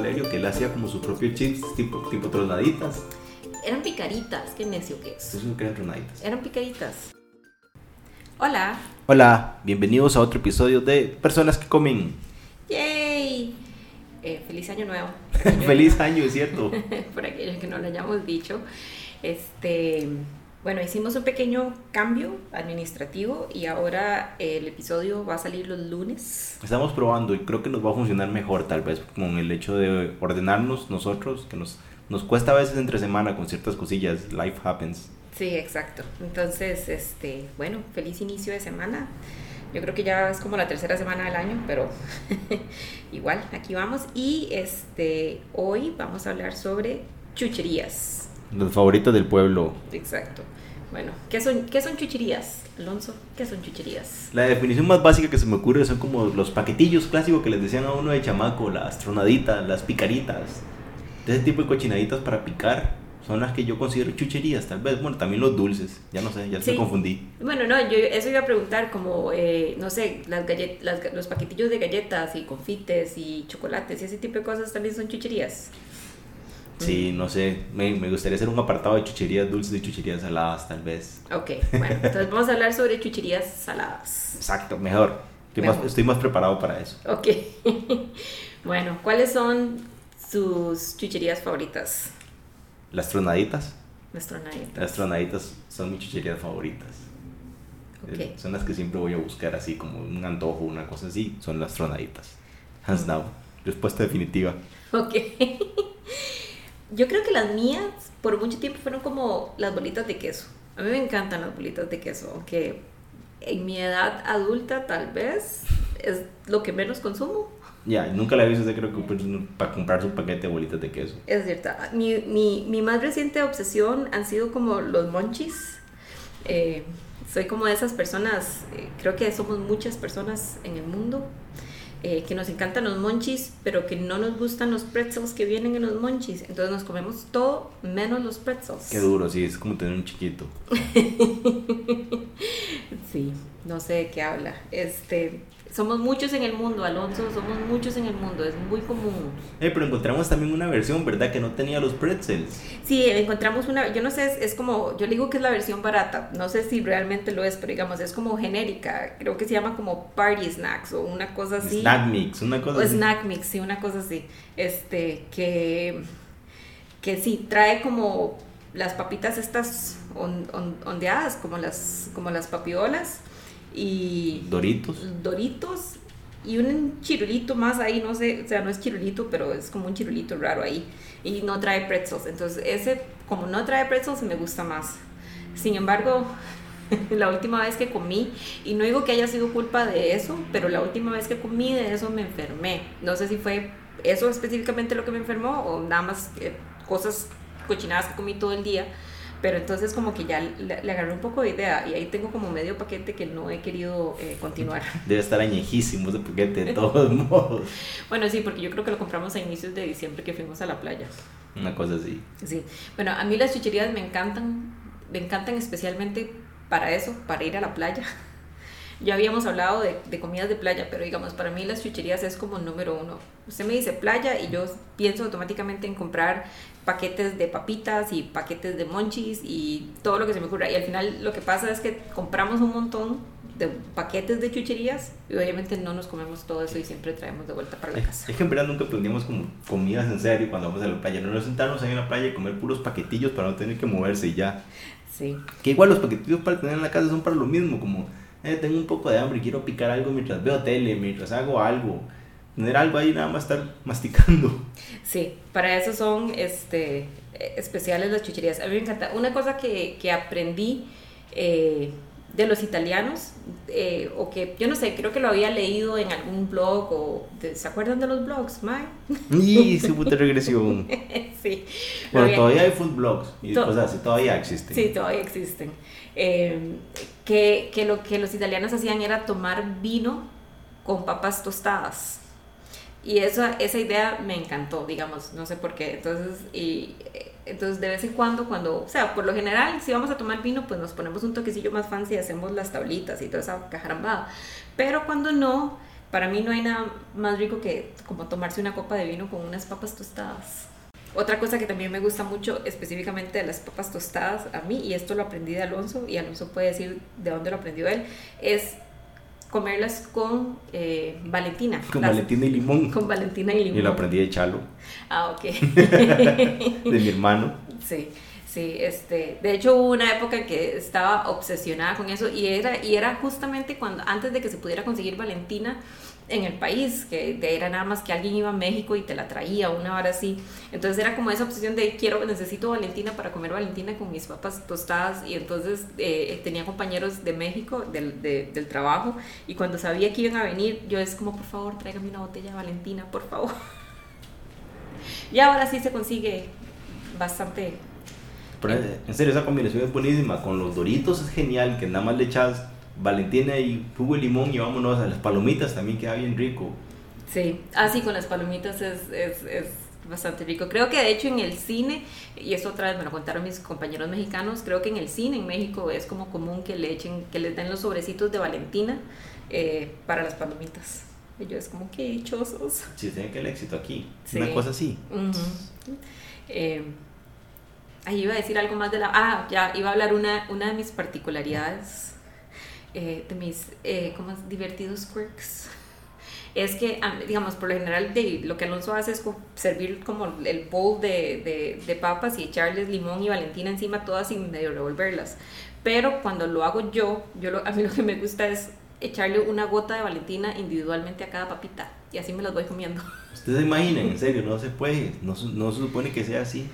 Valerio que él hacía como su propio chips tipo, tipo tronaditas. Eran picaritas, qué necio que es. Eso es que eran tronaditas. Eran picaritas. Hola. Hola, bienvenidos a otro episodio de Personas que Comen. ¡Yay! Eh, feliz año nuevo. Feliz año, es cierto. Por aquellos que no lo hayamos dicho. Este, bueno, hicimos un pequeño cambio administrativo y ahora el episodio va a salir los lunes. Estamos probando y creo que nos va a funcionar mejor tal vez con el hecho de ordenarnos nosotros, que nos, nos cuesta a veces entre semana con ciertas cosillas, life happens. Sí, exacto. Entonces, este, bueno, feliz inicio de semana. Yo creo que ya es como la tercera semana del año, pero igual, aquí vamos. Y este, hoy vamos a hablar sobre chucherías. Los favoritos del pueblo. Exacto. Bueno, ¿qué son, ¿qué son chucherías, Alonso? ¿Qué son chucherías? La definición más básica que se me ocurre son como los paquetillos clásicos que les decían a uno de chamaco, las tronaditas, las picaritas. De ese tipo de cochinaditas para picar son las que yo considero chucherías, tal vez. Bueno, también los dulces, ya no sé, ya Sí. se confundí. Bueno, no, yo eso iba a preguntar como, eh, no sé, las gallet las, los paquetillos de galletas y confites y chocolates y ese tipo de cosas también son chucherías. Sí, no sé, me, me gustaría hacer un apartado de chucherías dulces y chucherías saladas, tal vez. Ok, bueno, entonces vamos a hablar sobre chucherías saladas. Exacto, mejor. Estoy, Más, Mejor. estoy más preparado para eso. Ok. bueno, ¿cuáles son sus chucherías favoritas? Las tronaditas. Las tronaditas. Las tronaditas son mis chucherías favoritas. Eh, Ok. Son las que siempre voy a buscar así como un antojo, una cosa así. Son las tronaditas. Hands down. Respuesta definitiva. Ok. Yo creo que las mías por mucho tiempo fueron como las bolitas de queso. A mí me encantan las bolitas de queso, aunque en mi edad adulta tal vez es lo que menos consumo. Ya, nunca la he visto, creo que para comprar su paquete de bolitas de queso. Es cierto. Mi, mi, mi más reciente obsesión han sido como los monchis. Eh, soy como de esas personas, eh, creo que somos muchas personas en el mundo eh, que nos encantan los monchis, pero que no nos gustan los pretzels que vienen en los monchis. Entonces nos comemos todo menos los pretzels. Qué duro, sí, es como tener un chiquito. Sí, no sé de qué habla. Este, somos muchos en el mundo, Alonso, somos muchos en el mundo, es muy común. Eh, pero encontramos también una versión, ¿verdad? Que no tenía los pretzels. Sí, encontramos una, yo no sé, es, es como, yo le digo que es la versión barata, no sé si realmente lo es, pero digamos, es como genérica, creo que se llama como party snacks o una cosa así. Snack mix, una cosa O así. snack mix, sí, una cosa así. Este, que, que sí, trae como las papitas estas on- on- ondeadas, como las, como las papiolas, y Doritos. doritos y un chirulito más ahí, no sé, o sea, no es chirulito, pero es como un chirulito raro ahí. Y no trae pretzels. Entonces, ese, como no trae pretzels, me gusta más. Sin embargo, la última vez que comí, y no digo que haya sido culpa de eso, pero la última vez que comí de eso me enfermé. No sé si fue eso específicamente lo que me enfermó o nada más eh, cosas cochinadas que comí todo el día. Pero entonces como que ya le, le agarré un poco de idea y ahí tengo como medio paquete que no he querido eh, continuar. Debe estar añejísimo ese paquete de todos modos. Bueno, sí, porque yo creo que lo compramos a inicios de diciembre que fuimos a la playa. Una cosa así. Sí. Bueno, a mí las chucherías me encantan, me encantan especialmente para eso, para ir a la playa. Ya habíamos hablado de, de comidas de playa, pero digamos, para mí las chucherías es como número uno. Usted me dice playa y yo pienso automáticamente en comprar paquetes de papitas y paquetes de monchis y todo lo que se me ocurra. Y al final lo que pasa es que compramos un montón de paquetes de chucherías y obviamente no nos comemos todo eso y siempre traemos de vuelta para la casa. Es que en verdad nunca aprendimos como comidas en serio cuando vamos a la playa. No nos sentarnos ahí en la playa y comer puros paquetillos para no tener que moverse y ya. Sí. Que igual los paquetillos para tener en la casa son para lo mismo, como eh, tengo un poco de hambre y quiero picar algo mientras veo tele, mientras hago algo. Tener algo ahí nada más estar masticando. Sí, para eso son este, especiales las chucherías. A mí me encanta. Una cosa que, que aprendí eh, de los italianos, eh, o que yo no sé, creo que lo había leído en algún blog, o de- ¿se acuerdan de los blogs, Mae? Y su puta regresión. sí. Bueno, había- todavía hay food blogs y To- cosas así, todavía existen. Sí, todavía existen. Eh, que, que lo que los italianos hacían era tomar vino con papas tostadas. Y esa, esa idea me encantó, digamos, no sé por qué. Entonces, y, entonces de vez en cuando, cuando, o sea, por lo general, si vamos a tomar vino, pues nos ponemos un toquecillo más fancy y hacemos las tablitas y toda esa cajarambada. Pero cuando no, para mí no hay nada más rico que como tomarse una copa de vino con unas papas tostadas. Otra cosa que también me gusta mucho específicamente de las papas tostadas a mí, y esto lo aprendí de Alonso, y Alonso puede decir de dónde lo aprendió él, es comerlas con eh, Valentina. Con Las- Valentina y limón. Con Valentina y limón. Y lo aprendí de Chalo, Ah, ok. de mi hermano. Sí, sí, este, de hecho hubo una época que estaba obsesionada con eso y era, y era justamente cuando, antes de que se pudiera conseguir Valentina en el país, que era nada más que alguien iba a México y te la traía, una hora así. Entonces era como esa obsesión de quiero, necesito Valentina para comer Valentina con mis papas tostadas y entonces eh, tenía compañeros de México, del, de- del trabajo, y cuando sabía que iban a venir, yo es como, por favor, tráigame una botella de Valentina, por favor. Y ahora sí se consigue bastante Pero en serio, esa combinación es buenísima. Con los doritos es genial, que nada más le echas Valentina y jugo de limón y vámonos a las palomitas, también queda bien rico. Sí, así con las palomitas es, es, es bastante rico. Creo que de hecho en el cine, y eso otra vez me lo contaron mis compañeros mexicanos, creo que en el cine en México es como común que le echen, que les den los sobrecitos de Valentina eh, para las palomitas. Yo es como que dichosos. Si tiene que el éxito aquí, Sí. una cosa así. Eh, ahí iba a decir algo más de la... Ah, ya, iba a hablar una, una de mis particularidades, eh, de mis, eh, como divertidos quirks. Es que, digamos, por lo general de, lo que Alonso hace es servir como el bowl de, de, de papas y echarles limón y valentina encima todas sin medio revolverlas. Pero cuando lo hago yo, yo lo- a mí lo que me gusta es echarle una gota de valentina individualmente a cada papita y así me las voy comiendo. Ustedes imaginan, en serio, no se puede, no, no se supone que sea así.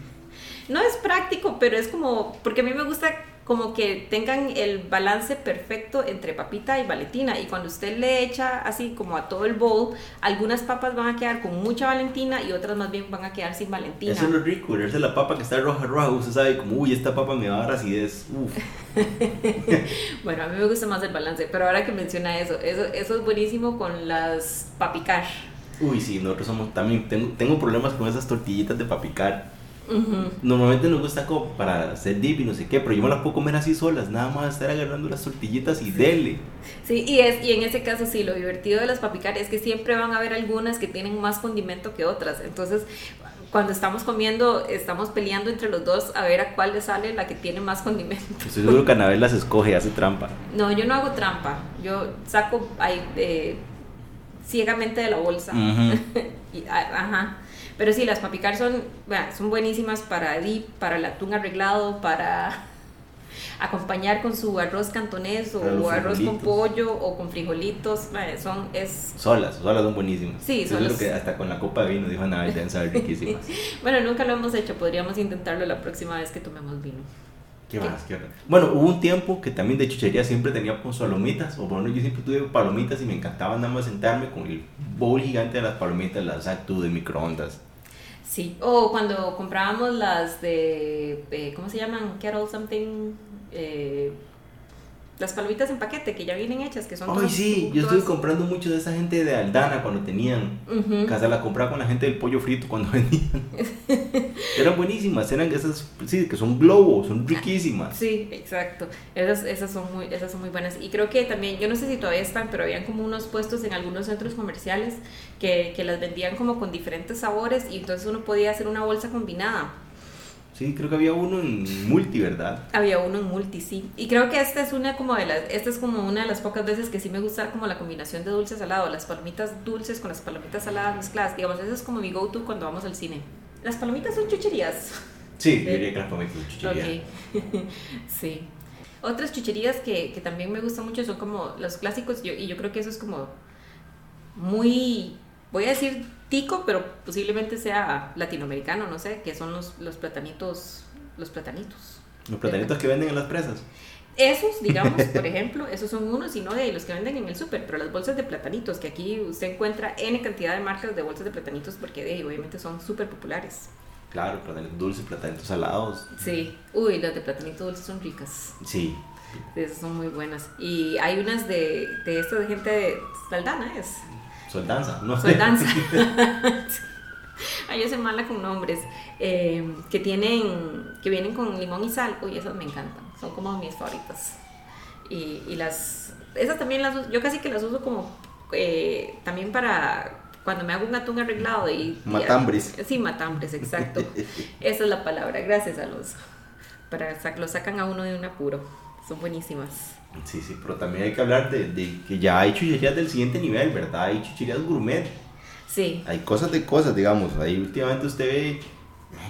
No es práctico, pero es como, porque a mí me gusta como que tengan el balance perfecto entre papita y valentina. Y cuando usted le echa así como a todo el bowl, algunas papas van a quedar con mucha valentina y otras más bien van a quedar sin valentina. Eso es lo rico, verse la papa que está roja, roja, usted sabe como, uy, esta papa me va a dar acidez. Uf. Bueno, a mí me gusta más el balance, pero ahora que menciona eso, eso, eso es buenísimo con las papicar. Uy, sí, nosotros somos también, tengo, tengo problemas con esas tortillitas de papicar. Ujú. Normalmente nos gusta como para hacer dip y no sé qué, pero yo me las puedo comer así solas, nada más estar agarrando las tortillitas y dele. Sí, y, es, y en ese caso sí, lo divertido de las papicar es que siempre van a haber algunas que tienen más condimento que otras. Entonces, cuando estamos comiendo, estamos peleando entre los dos a ver a cuál le sale la que tiene más condimento. Estoy seguro que Anabel las escoge, hace trampa. No, yo no hago trampa. Yo saco ahí eh, ciegamente de la bolsa. Ujú. Y, a- ajá. Pero sí, las papicar son, bueno, son buenísimas para dip, para el atún arreglado, para acompañar con su arroz cantonés o arroz con pollo o con frijolitos. Bueno, son, es, Solas, solas son buenísimas. Sí, solas. que hasta con la copa de vino, dijo Anabel, deben saber riquísimas. bueno, nunca lo hemos hecho, podríamos intentarlo la próxima vez que tomemos vino. ¿Qué más? ¿Qué? Bueno, hubo un tiempo que también de chuchería siempre tenía con palomitas, o menos yo siempre tuve palomitas y me encantaba nada más sentarme con el bowl gigante de las palomitas, las Actu de microondas. Sí, o cuando comprábamos las de, eh, ¿cómo se llaman? Kettle something, eh, las palomitas en paquete que ya vienen hechas, que son Ay, sí, yo estuve comprando mucho de esa gente de Aldana cuando tenían. Ujú. Casa la compraba con la gente del pollo frito cuando vendían. eran buenísimas, eran esas, sí, que son globos, son riquísimas. Sí, exacto. Esas, esas, son muy, esas son muy buenas. Y creo que también, yo no sé si todavía están, pero habían como unos puestos en algunos centros comerciales que, que las vendían como con diferentes sabores y entonces uno podía hacer una bolsa combinada. Sí, creo que había uno en multi, ¿verdad? Había uno en multi, sí. Y creo que esta es una como de las, esta es como una de las pocas veces que sí me gusta como la combinación de dulce salado, las palomitas dulces con las palomitas saladas mezcladas. Digamos, eso es como mi go-to cuando vamos al cine. Las palomitas son chucherías. Sí, yo diría que las palomitas de chuchería. Ok, sí. Otras chucherías que, que también me gustan mucho son como los clásicos, yo- y yo creo que eso es como muy, voy a decir tico, pero posiblemente sea latinoamericano, no sé, que son los, los platanitos, los platanitos. Los platanitos que venden en las presas. Esos, digamos, por ejemplo, esos son unos y no de los que venden en el súper, pero las bolsas de platanitos, que aquí usted encuentra N cantidad de marcas de bolsas de platanitos porque de, ahí, obviamente son súper populares. Claro, platanitos dulces, platanitos salados. Sí, uy, las de platanito dulce son ricas. Sí. Esas son muy buenas. Y hay unas de, de esto de gente de Saldana, es. Soldanza, no sé. Soldanza. Ay, yo soy mala con nombres. eh, que tienen, que vienen con limón y sal. Uy, esas me encantan. Son como mis favoritas. Y, y las, esas también las uso, yo casi que las uso como eh, también para cuando me hago un atún arreglado y... Matambres. sí, matambres, exacto. Esa es la palabra. Gracias a los... Para lo sacan a uno de un apuro. Son buenísimas. Sí, sí, pero también hay que hablar de, de que ya hay chucherías del siguiente nivel, ¿verdad? Hay chucherías gourmet. Sí. Hay cosas de cosas, digamos. Ahí últimamente usted ve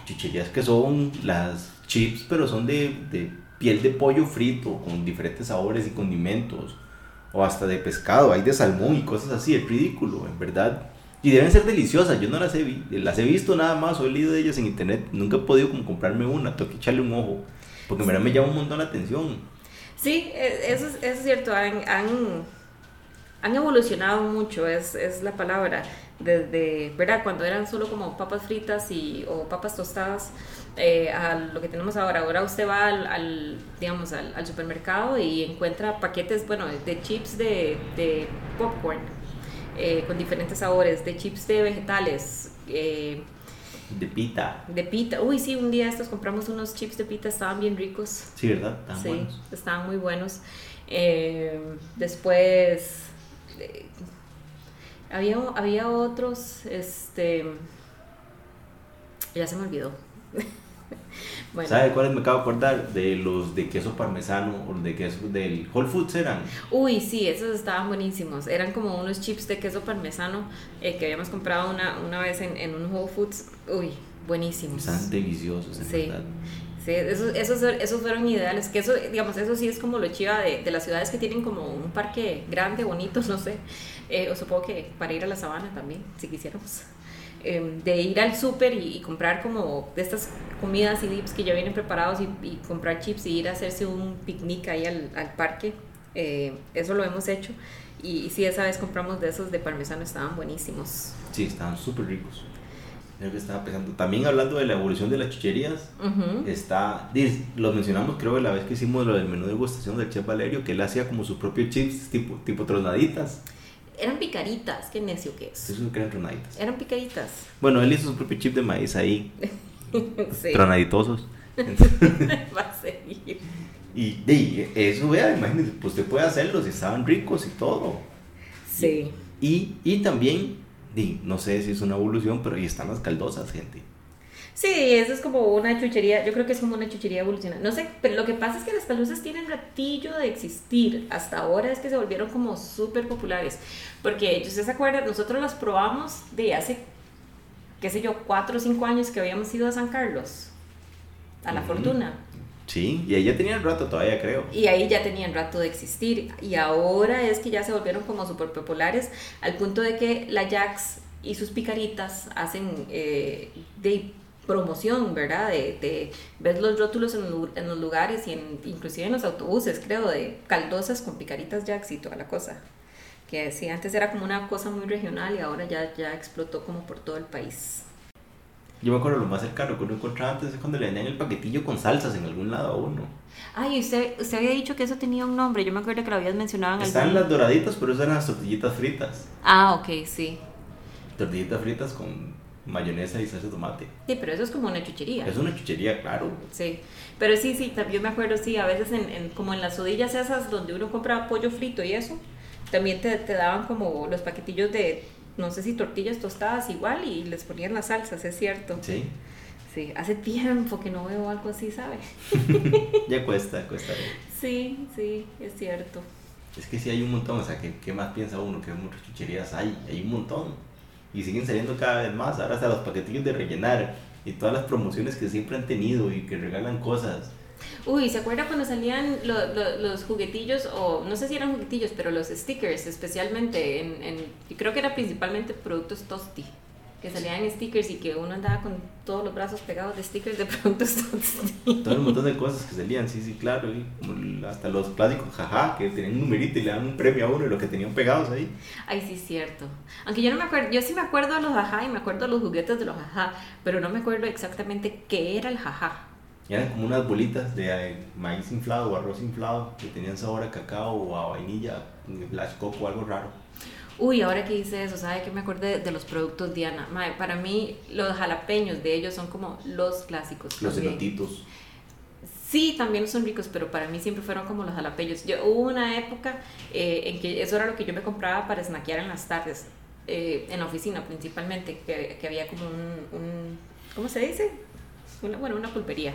chucherías que son las chips, pero son de, de piel de pollo frito, con diferentes sabores y condimentos. O hasta de pescado, hay de salmón y cosas así, es ridículo, en verdad. Y deben ser deliciosas, yo no las he, las he visto nada más, o he leído de ellas en internet, nunca he podido como comprarme una, tengo que echarle un ojo, porque me llama un montón la atención. Sí, e, eso, es cierto, han, han, evolucionado mucho, es, es, la palabra, desde, ¿verdad? Cuando eran solo como papas fritas y, o papas tostadas, eh, a lo que tenemos ahora. Ahora usted va al, digamos, al, supermercado y encuentra paquetes, bueno, de chips de, de popcorn eh, con diferentes sabores, de chips de vegetales. Eh, de pita. De pita. Uy, sí, un día estos compramos unos chips de pita, estaban bien ricos. Sí, ¿verdad? Estaban sí, estaban muy buenos. Eh, después, había, había otros, este, ya se me olvidó. ¿Sabe cuáles me acabo de acordar? De los de queso parmesano o de queso del Whole Foods eran. Uy, sí, esos estaban buenísimos. Eran como unos chips de queso parmesano eh, que habíamos comprado una, una vez en, en, un Whole Foods. Uy, buenísimos. Están deliciosos, en sí. Sí, esos, esos, esos, fueron ideales. Que eso, digamos, eso sí es como lo chiva de, de las ciudades que tienen como un parque grande, bonito, no sé. Eh, o supongo que para ir a la sabana también, si quisiéramos. Em, de ir al súper y, comprar como de estas comidas y dips que ya vienen preparados y, comprar chips y ir a hacerse un picnic ahí al, al parque. Eh, eso lo hemos hecho. Y, sí, esa vez compramos de esos de parmesano, estaban buenísimos. Sí, estaban súper ricos. que estaba pensando. También hablando de la evolución de las chucherías, está, lo mencionamos creo la vez que hicimos lo del menú de degustación del chef Valerio, que él hacía como sus propios chips tipo, tipo tronaditas. Eran picaritas, qué necio que es. Eso que eran tronaditas. Eran picaritas. Bueno, él hizo su propio chip de maíz ahí. sí. Tronaditosos. Va a seguir. Y, y, eso, vea, imagínense, pues usted puede hacerlos y estaban ricos y todo. Sí. Y, y también, di, no sé si es una evolución, pero ahí están las caldosas, gente. Sí, eso es como una chuchería, yo creo que es como una chuchería evolucionada. No sé, pero lo que pasa es que las caldosas tienen ratillo de existir. Hasta ahora es que se volvieron como súper populares. Porque, ¿ustedes se acuerdan? Nosotros las probamos de hace, qué sé yo, cuatro o cinco años que habíamos ido a San Carlos, a La Fortuna. Sí, y ahí ya tenían rato todavía, creo. Y ahí ya tenían rato de existir. Y ahora es que ya se volvieron como súper populares, al punto de que la Jax y sus picaritas hacen eh, de promoción, ¿verdad? De, de ves los rótulos en, en, los lugares y en, inclusive en los autobuses, creo, de caldosas con picaritas Jax y toda la cosa. Que sí, antes era como una cosa muy regional y ahora ya, ya explotó como por todo el país. Yo me acuerdo lo más cercano que uno encontraba antes es cuando le vendían el paquetillo con salsas en algún lado a uno. Ay, usted, usted había dicho que eso tenía un nombre, yo me acuerdo que lo habías mencionado en Están las doraditas, pero esas eran las tortillitas fritas. Ah, ok, sí. Tortillitas fritas con mayonesa y salsa de tomate. Sí, pero eso es como una chuchería. Es una chuchería, claro. Sí, pero sí, sí, yo me acuerdo, sí, a veces en, como en las odillas esas donde uno compra pollo frito y eso, también te, te daban como los paquetillos de, no sé si tortillas tostadas igual y les ponían las salsas, es cierto. Sí. Sí, hace tiempo que no veo algo así, ¿sabe? ya cuesta, cuesta. Sí, sí, es cierto. Es que sí hay un montón, o sea, ¿qué, qué más piensa uno? ¿Qué muchas chucherías hay? Hay un montón y siguen saliendo cada vez más. Ahora hasta los paquetillos de rellenar y todas las promociones que siempre han tenido y que regalan cosas. Uy, ¿se acuerda cuando salían los juguetillos, o no sé si eran juguetillos, pero los stickers especialmente, en, en, creo que era principalmente productos Tosti? Que salían stickers y que uno andaba con todos los brazos pegados de stickers de productos Todo un montón de cosas que salían, sí, sí, claro. Y hasta los clásicos, jaja, que tenían un numerito y le dan un premio a uno y lo que tenían pegados ahí. Ay, sí, cierto. Aunque yo no me acuerdo, yo sí me acuerdo de los jaja y me acuerdo de los juguetes de los jaja, pero no me acuerdo exactamente qué era el jaja. eran como unas bolitas de eh, maíz inflado o arroz inflado que tenían sabor a cacao o a vainilla, flash coco o algo raro. Uy, ahora que hice eso, ¿sabe que me acordé de los productos Diana? para mí, los jalapeños de ellos son como los clásicos. Los elotitos. Sí, también son ricos, pero para mí siempre fueron como los jalapeños. Yo, hubo una época eh, en que eso era lo que yo me compraba para snackear en las tardes, eh, en la oficina principalmente, que, que había como un, un, ¿cómo se dice? Una, bueno, una pulpería.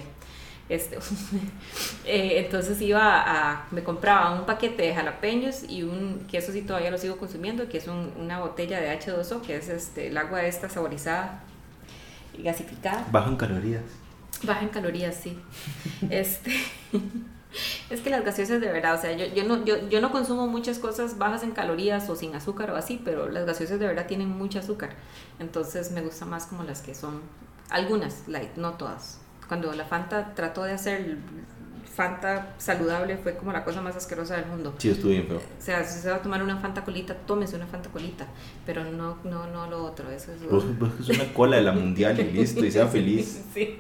Este, eh, entonces iba a, me compraba un paquete de jalapeños y un, que eso sí todavía lo sigo consumiendo, que es un, una botella de H2O, que es este, el agua esta saborizada y gasificada. Bajo en calorías. Baja en calorías, sí. este, es que las gaseosas de verdad, o sea, yo, yo, no, yo, yo no consumo muchas cosas bajas en calorías o sin azúcar o así, pero las gaseosas de verdad tienen mucho azúcar. Entonces me gusta más como las que son, algunas, light, no todas cuando la Fanta trató de hacer Fanta saludable fue como la cosa más asquerosa del mundo. Sí, estuvo bien feo. O sea, si se va a tomar una Fanta colita, tómese una Fanta colita, pero no, no, no lo otro. Eso es, pues, pues es una cola de la mundial y listo, y sea feliz. sí.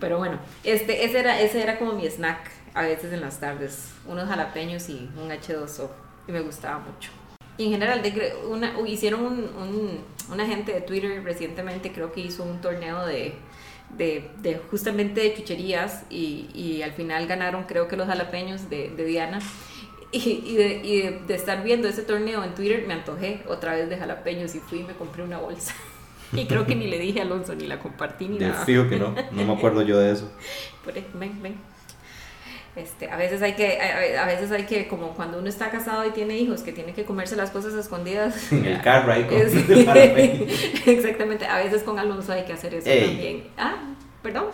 Pero bueno, este, ese, era, ese era como mi snack a veces en las tardes. Unos jalapeños y un H2O. Y me gustaba mucho. Y en general, de, una, hicieron un, un, un agente de Twitter recientemente, creo que hizo un torneo de de, de, justamente de chucherías y, y, al final ganaron creo que los jalapeños de, de Diana. Y, y, de, y de, estar viendo ese torneo en Twitter me antojé otra vez de jalapeños y fui y me compré una bolsa. Y creo que ni le dije a Alonso, ni la compartí, ni de nada. Fijo que no, no me acuerdo yo de eso. Ven, ven. Este, a veces hay que, a, a, veces hay que, como cuando uno está casado y tiene hijos, que tiene que comerse las cosas escondidas. En el carro ahí con Es- Exactamente, a veces con Alonso hay que hacer eso Ey. también. Ah, perdón.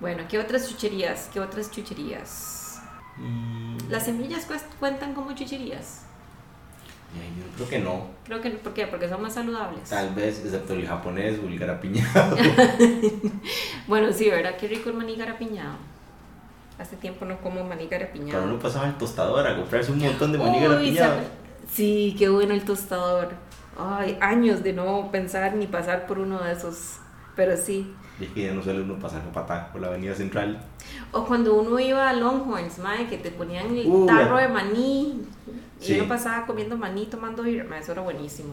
bueno, ¿qué otras chucherías? ¿Qué otras chucherías? Mm, ¿Las semillas cuentan como chucherías? yo creo que no. Creo que, ¿por qué? Porque son más saludables. Tal vez, excepto el japonés, apiñado. Bueno, sí, ¿verdad? Qué rico el maní garapiñado. Hace tiempo no como maní garapiñado. Pero uno pasaba al tostador a comprarse un montón de maní Uy, apiñado. sabe- Sí, qué bueno el tostador. Ay, años de no pensar ni pasar por uno de esos. Pero sí. Y es que ya no suele uno pasar con patá por la avenida central. O cuando uno iba a Longhorns, mae, que te ponían el Uh, tarro de maní. Y Sí. uno pasaba comiendo maní, tomando birra. Eso era buenísimo.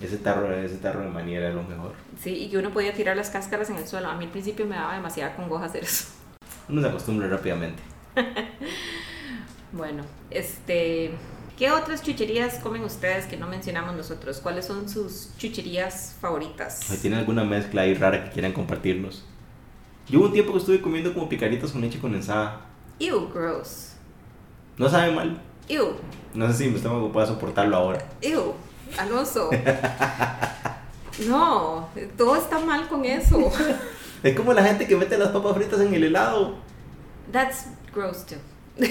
Ese tarro, ese tarro de maní era lo mejor. Sí, y que uno podía tirar las cáscaras en el suelo. A mí al principio me daba demasiada congoja hacer eso. Uno se acostumbra rápidamente. Bueno, este. ¿Qué otras chucherías comen ustedes que no mencionamos nosotros? ¿Cuáles son sus chucherías favoritas? Tienen alguna mezcla ahí rara que quieran compartirnos. Yo hubo un tiempo que estuve comiendo como picaritas con leche condensada. Ew, gross. No sabe mal. Ew, No sé si mi estómago pueda soportarlo ahora. ew, Alonso. No, todo está mal con eso. Es como la gente que mete las papas fritas en el helado. That's gross too.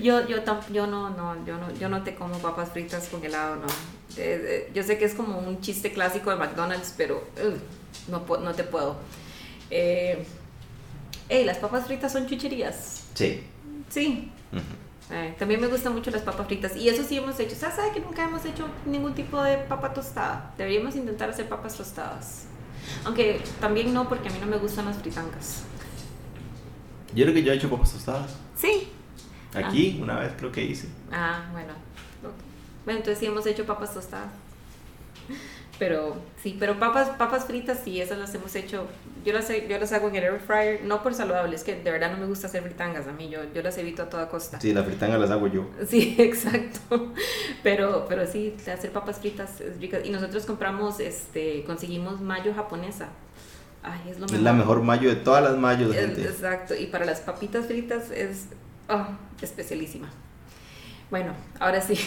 yo, yo, yo no, no, yo no, yo no te como papas fritas con helado, no. Eh, eh, yo sé que es como un chiste clásico de McDonald's, pero ugh, no, no te puedo. Eh, hey, las papas fritas son chucherías. Sí. Sí. Eh, también me gustan mucho las papas fritas. Y eso sí hemos hecho. ¿Sabes sabe que nunca hemos hecho ningún tipo de papa tostada? Deberíamos intentar hacer papas tostadas. Aunque también no, porque a mí no me gustan las fritangas. Yo creo que yo he hecho papas tostadas. Sí. Aquí, una vez creo que hice. Ah, bueno. Bueno, entonces sí hemos hecho papas tostadas. Pero sí, pero papas, papas fritas sí, esas las hemos hecho. Yo las, yo las hago en el air fryer, no por saludable, es que de verdad no me gusta hacer fritangas a mí, yo, yo las evito a toda costa. Sí, la fritanga las hago yo. Sí, exacto. Pero, pero sí, hacer papas fritas es rica. Y nosotros compramos, este, conseguimos mayo japonesa. Ay, es lo Es la mejor mayo de todas las mayos, gente. Exacto. Y para las papitas fritas es ah, especialísima. Bueno, ahora sí,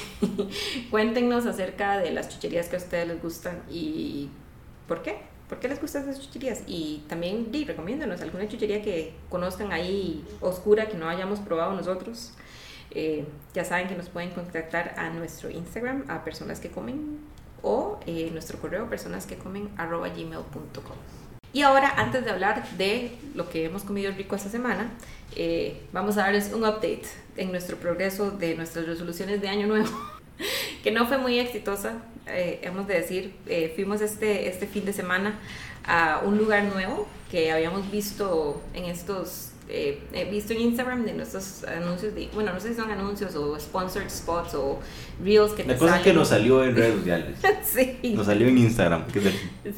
cuéntenos acerca de las chucherías que a ustedes les gustan y por qué. ¿Por qué les gustan esas chucherías? Y también di, recomiéndanos alguna chuchería que conozcan ahí oscura que no hayamos probado nosotros. Eh, ya saben que nos pueden contactar a nuestro Instagram, a personas que comen, o eh, nuestro correo, personas que comen, arroba gmail.com. Y ahora, antes de hablar de lo que hemos comido rico esta semana, eh, vamos a darles un update en nuestro progreso de nuestras resoluciones de año nuevo, que no fue muy exitosa, eh, hemos de decir. Eh, fuimos este, este fin de semana a un lugar nuevo que habíamos visto en estos eh, he visto en Instagram de nuestros anuncios, de, bueno, no sé si son anuncios o sponsored spots o reels que La te cosa es que salen. nos salió en redes sociales. sí. Nos salió en Instagram.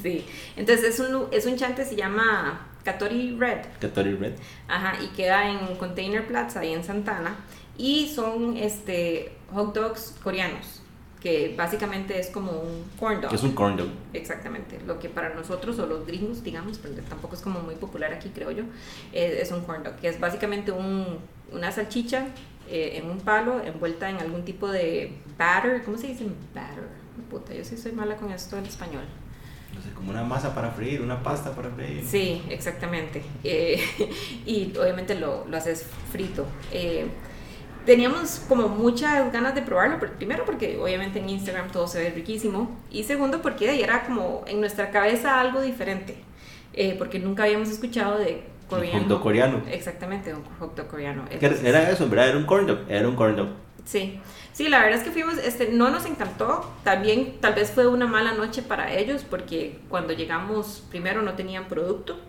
Sí, entonces es un, es un chante, se llama Katori Red, Catori Red. ajá, y queda en Container Plaza, ahí en Santana, y son este, hot dogs coreanos, que básicamente es como un corn dog. Es un corn dog. Exactamente, lo que para nosotros o los gringos, digamos, pero tampoco es como muy popular aquí, creo yo, eh, es un corn dog, que es básicamente un, una salchicha eh, en un palo envuelta en algún tipo de batter, ¿cómo se dice batter? Puta, yo sí soy mala con esto en español. No sé, como una masa para freír, una pasta para freír. Sí, exactamente. Eh, y obviamente lo, lo haces frito. Eh, teníamos como muchas ganas de probarlo, primero porque obviamente en Instagram todo se ve riquísimo y segundo porque era como en nuestra cabeza algo diferente, eh, porque nunca habíamos escuchado de coreano. hot dog coreano. Exactamente, un hot dog coreano. Que Era eso, verdad, era un corn dog. Era un corn dog. Sí, sí, la verdad es que fuimos, este, no nos encantó, también tal vez fue una mala noche para ellos porque cuando llegamos primero no tenían producto,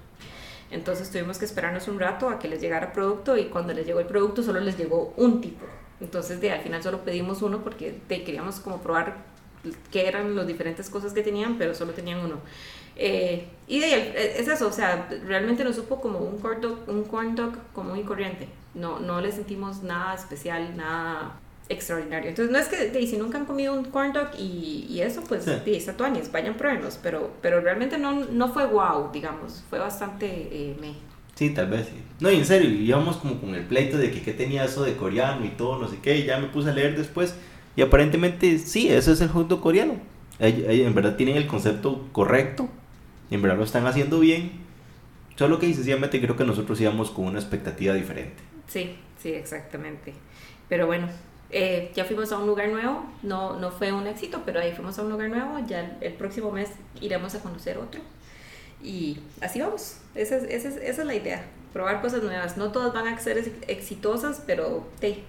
entonces tuvimos que esperarnos un rato a que les llegara producto y cuando les llegó el producto solo les llegó un tipo, entonces de, al final solo pedimos uno porque queríamos como probar qué eran las diferentes cosas que tenían, pero solo tenían uno. Eh, y de es eso, o sea, realmente nos supo como un corn dog, un corn dog común y corriente. No, no le sentimos nada especial, nada extraordinario. Entonces, no es que de, si nunca han comido un corn dog y, y eso, pues, Sí. tuanis, vayan pruébenos, pero, pero realmente no, no fue wow, digamos, fue bastante eh, meh. Sí, tal vez sí. No, y en serio, íbamos como con el pleito de que qué tenía eso de coreano y todo, no sé qué, y ya me puse a leer después. Y aparentemente sí, eso es el hot dog coreano. En verdad tienen el concepto correcto, y en verdad lo están haciendo bien. Solo que sencillamente creo que nosotros íbamos con una expectativa diferente. Sí, sí, exactamente. Pero bueno, eh, ya fuimos a un lugar nuevo, no, no fue un éxito, pero ahí fuimos a un lugar nuevo, ya el, el próximo mes iremos a conocer otro. Y así vamos, esa es, esa es, esa es la idea, probar cosas nuevas. No todas van a ser ex- exitosas, pero hey,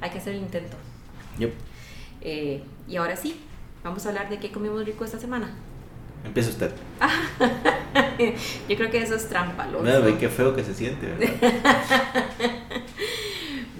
hay que hacer el intento. Yep. Eh, y ahora sí, vamos a hablar de qué comimos rico esta semana. Empieza usted. Yo creo que eso es trampa, lo ve qué feo que se siente, ¿verdad?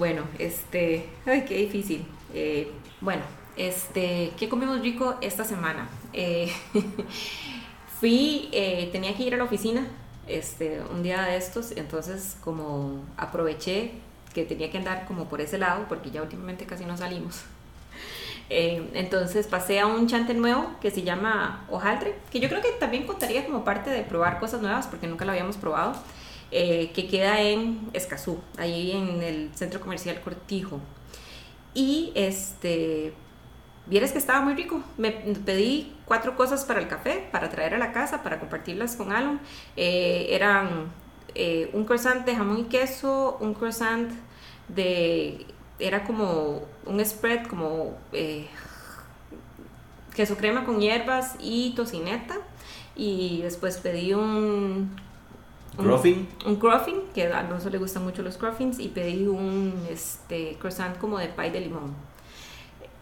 Bueno, este, ay, qué difícil. Eh, bueno, este, ¿qué comimos rico esta semana? Eh, fui, eh, tenía que ir a la oficina, este, un día de estos, entonces como aproveché que tenía que andar como por ese lado, porque ya últimamente casi no salimos. Entonces pasé a un chante nuevo que se llama Hojaldre, que yo creo que también contaría como parte de probar cosas nuevas, porque nunca lo habíamos probado eh, que queda en Escazú, ahí en el centro comercial Cortijo. Y este, vieras que estaba muy rico. Me pedí cuatro cosas para el café, para traer a la casa, para compartirlas con Alon. Eh, eran eh, un croissant de jamón y queso, un croissant de, era como un spread, como queso crema con hierbas y tocineta. Y después pedí un un- Gruffing. un cruffin, que a Alonso le gustan mucho los cruffins, y pedí un este, croissant como de pie de limón.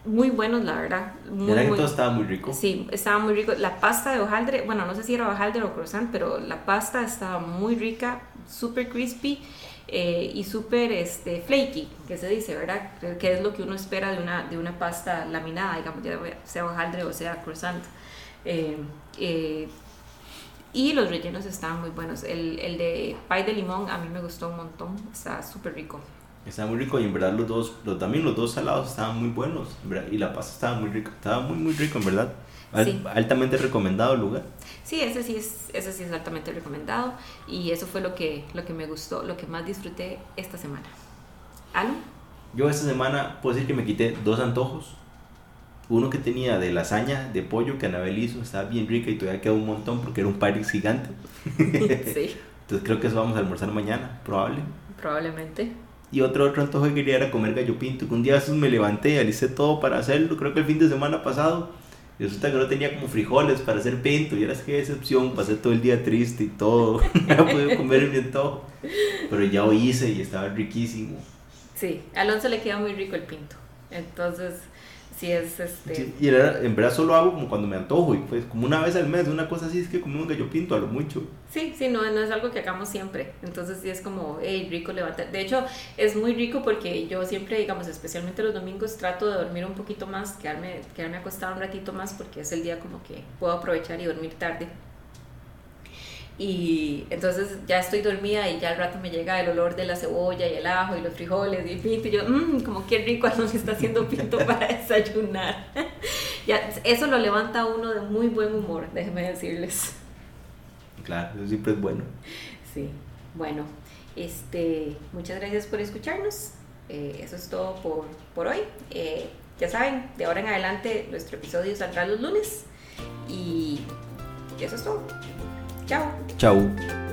Muy buenos, la verdad. Muy, Mira que muy- todo estaba muy rico. Sí, estaba muy rico. La pasta de hojaldre, bueno, no sé si era hojaldre o croissant, pero la pasta estaba muy rica, súper crispy eh, y súper este, flaky, que se dice, ¿verdad? Que es lo que uno espera de una, de una pasta laminada, digamos, ya sea hojaldre o sea croissant. Eh, eh, y los rellenos estaban muy buenos. El, el de pie de limón a mí me gustó un montón, está súper rico. Estaba muy rico y en verdad los dos, los, también los dos salados estaban muy buenos. Y la pasta estaba muy rica. Estaba muy, muy rico, en verdad. Al- Sí. Altamente recomendado el lugar. Sí, ese sí es, ese sí es altamente recomendado y eso fue lo que, lo que me gustó, lo que más disfruté esta semana. ¿Algo? Yo esta semana puedo decir que me quité dos antojos. Uno que tenía de lasaña de pollo que Anabel hizo, estaba bien rica y todavía quedó un montón porque era un Pyrex gigante. sí, Entonces creo que eso vamos a almorzar mañana, probable. probablemente. Y otro, otro antojo que quería era comer gallo pinto. Que un día esos me levanté, alicé todo para hacerlo. Creo que el fin de semana pasado. Y resulta que no tenía como frijoles para hacer pinto. Y era que decepción. Pasé todo el día triste y todo. No podido comer mi antojo. Pero ya lo hice y estaba riquísimo. Sí, a Alonso le queda muy rico el pinto. Entonces, sí es este... Sí, y era- en verdad solo hago como cuando me antojo y pues como una vez al mes, una cosa así es que como un gallo pinto a lo mucho. Sí, sí, no, no es algo que hagamos siempre. Entonces sí es como, hey, rico levantar. De hecho, es muy rico porque yo siempre, digamos, especialmente los domingos, trato de dormir un poquito más, quedarme, quedarme acostada un ratito más porque es el día como que puedo aprovechar y dormir tarde. Y entonces ya estoy dormida y ya al rato me llega el olor de la cebolla y el ajo y los frijoles y el pinto y yo, mmm, como qué rico nos está haciendo pinto para desayunar. ya, eso lo levanta uno de muy buen humor, déjenme decirles. Claro, eso siempre es bueno. Sí, bueno, este, muchas gracias por escucharnos. Eh, eso es todo por, por hoy. Eh, ya saben, de ahora en adelante nuestro episodio saldrá los lunes. Y eso es todo. Chao. Chau.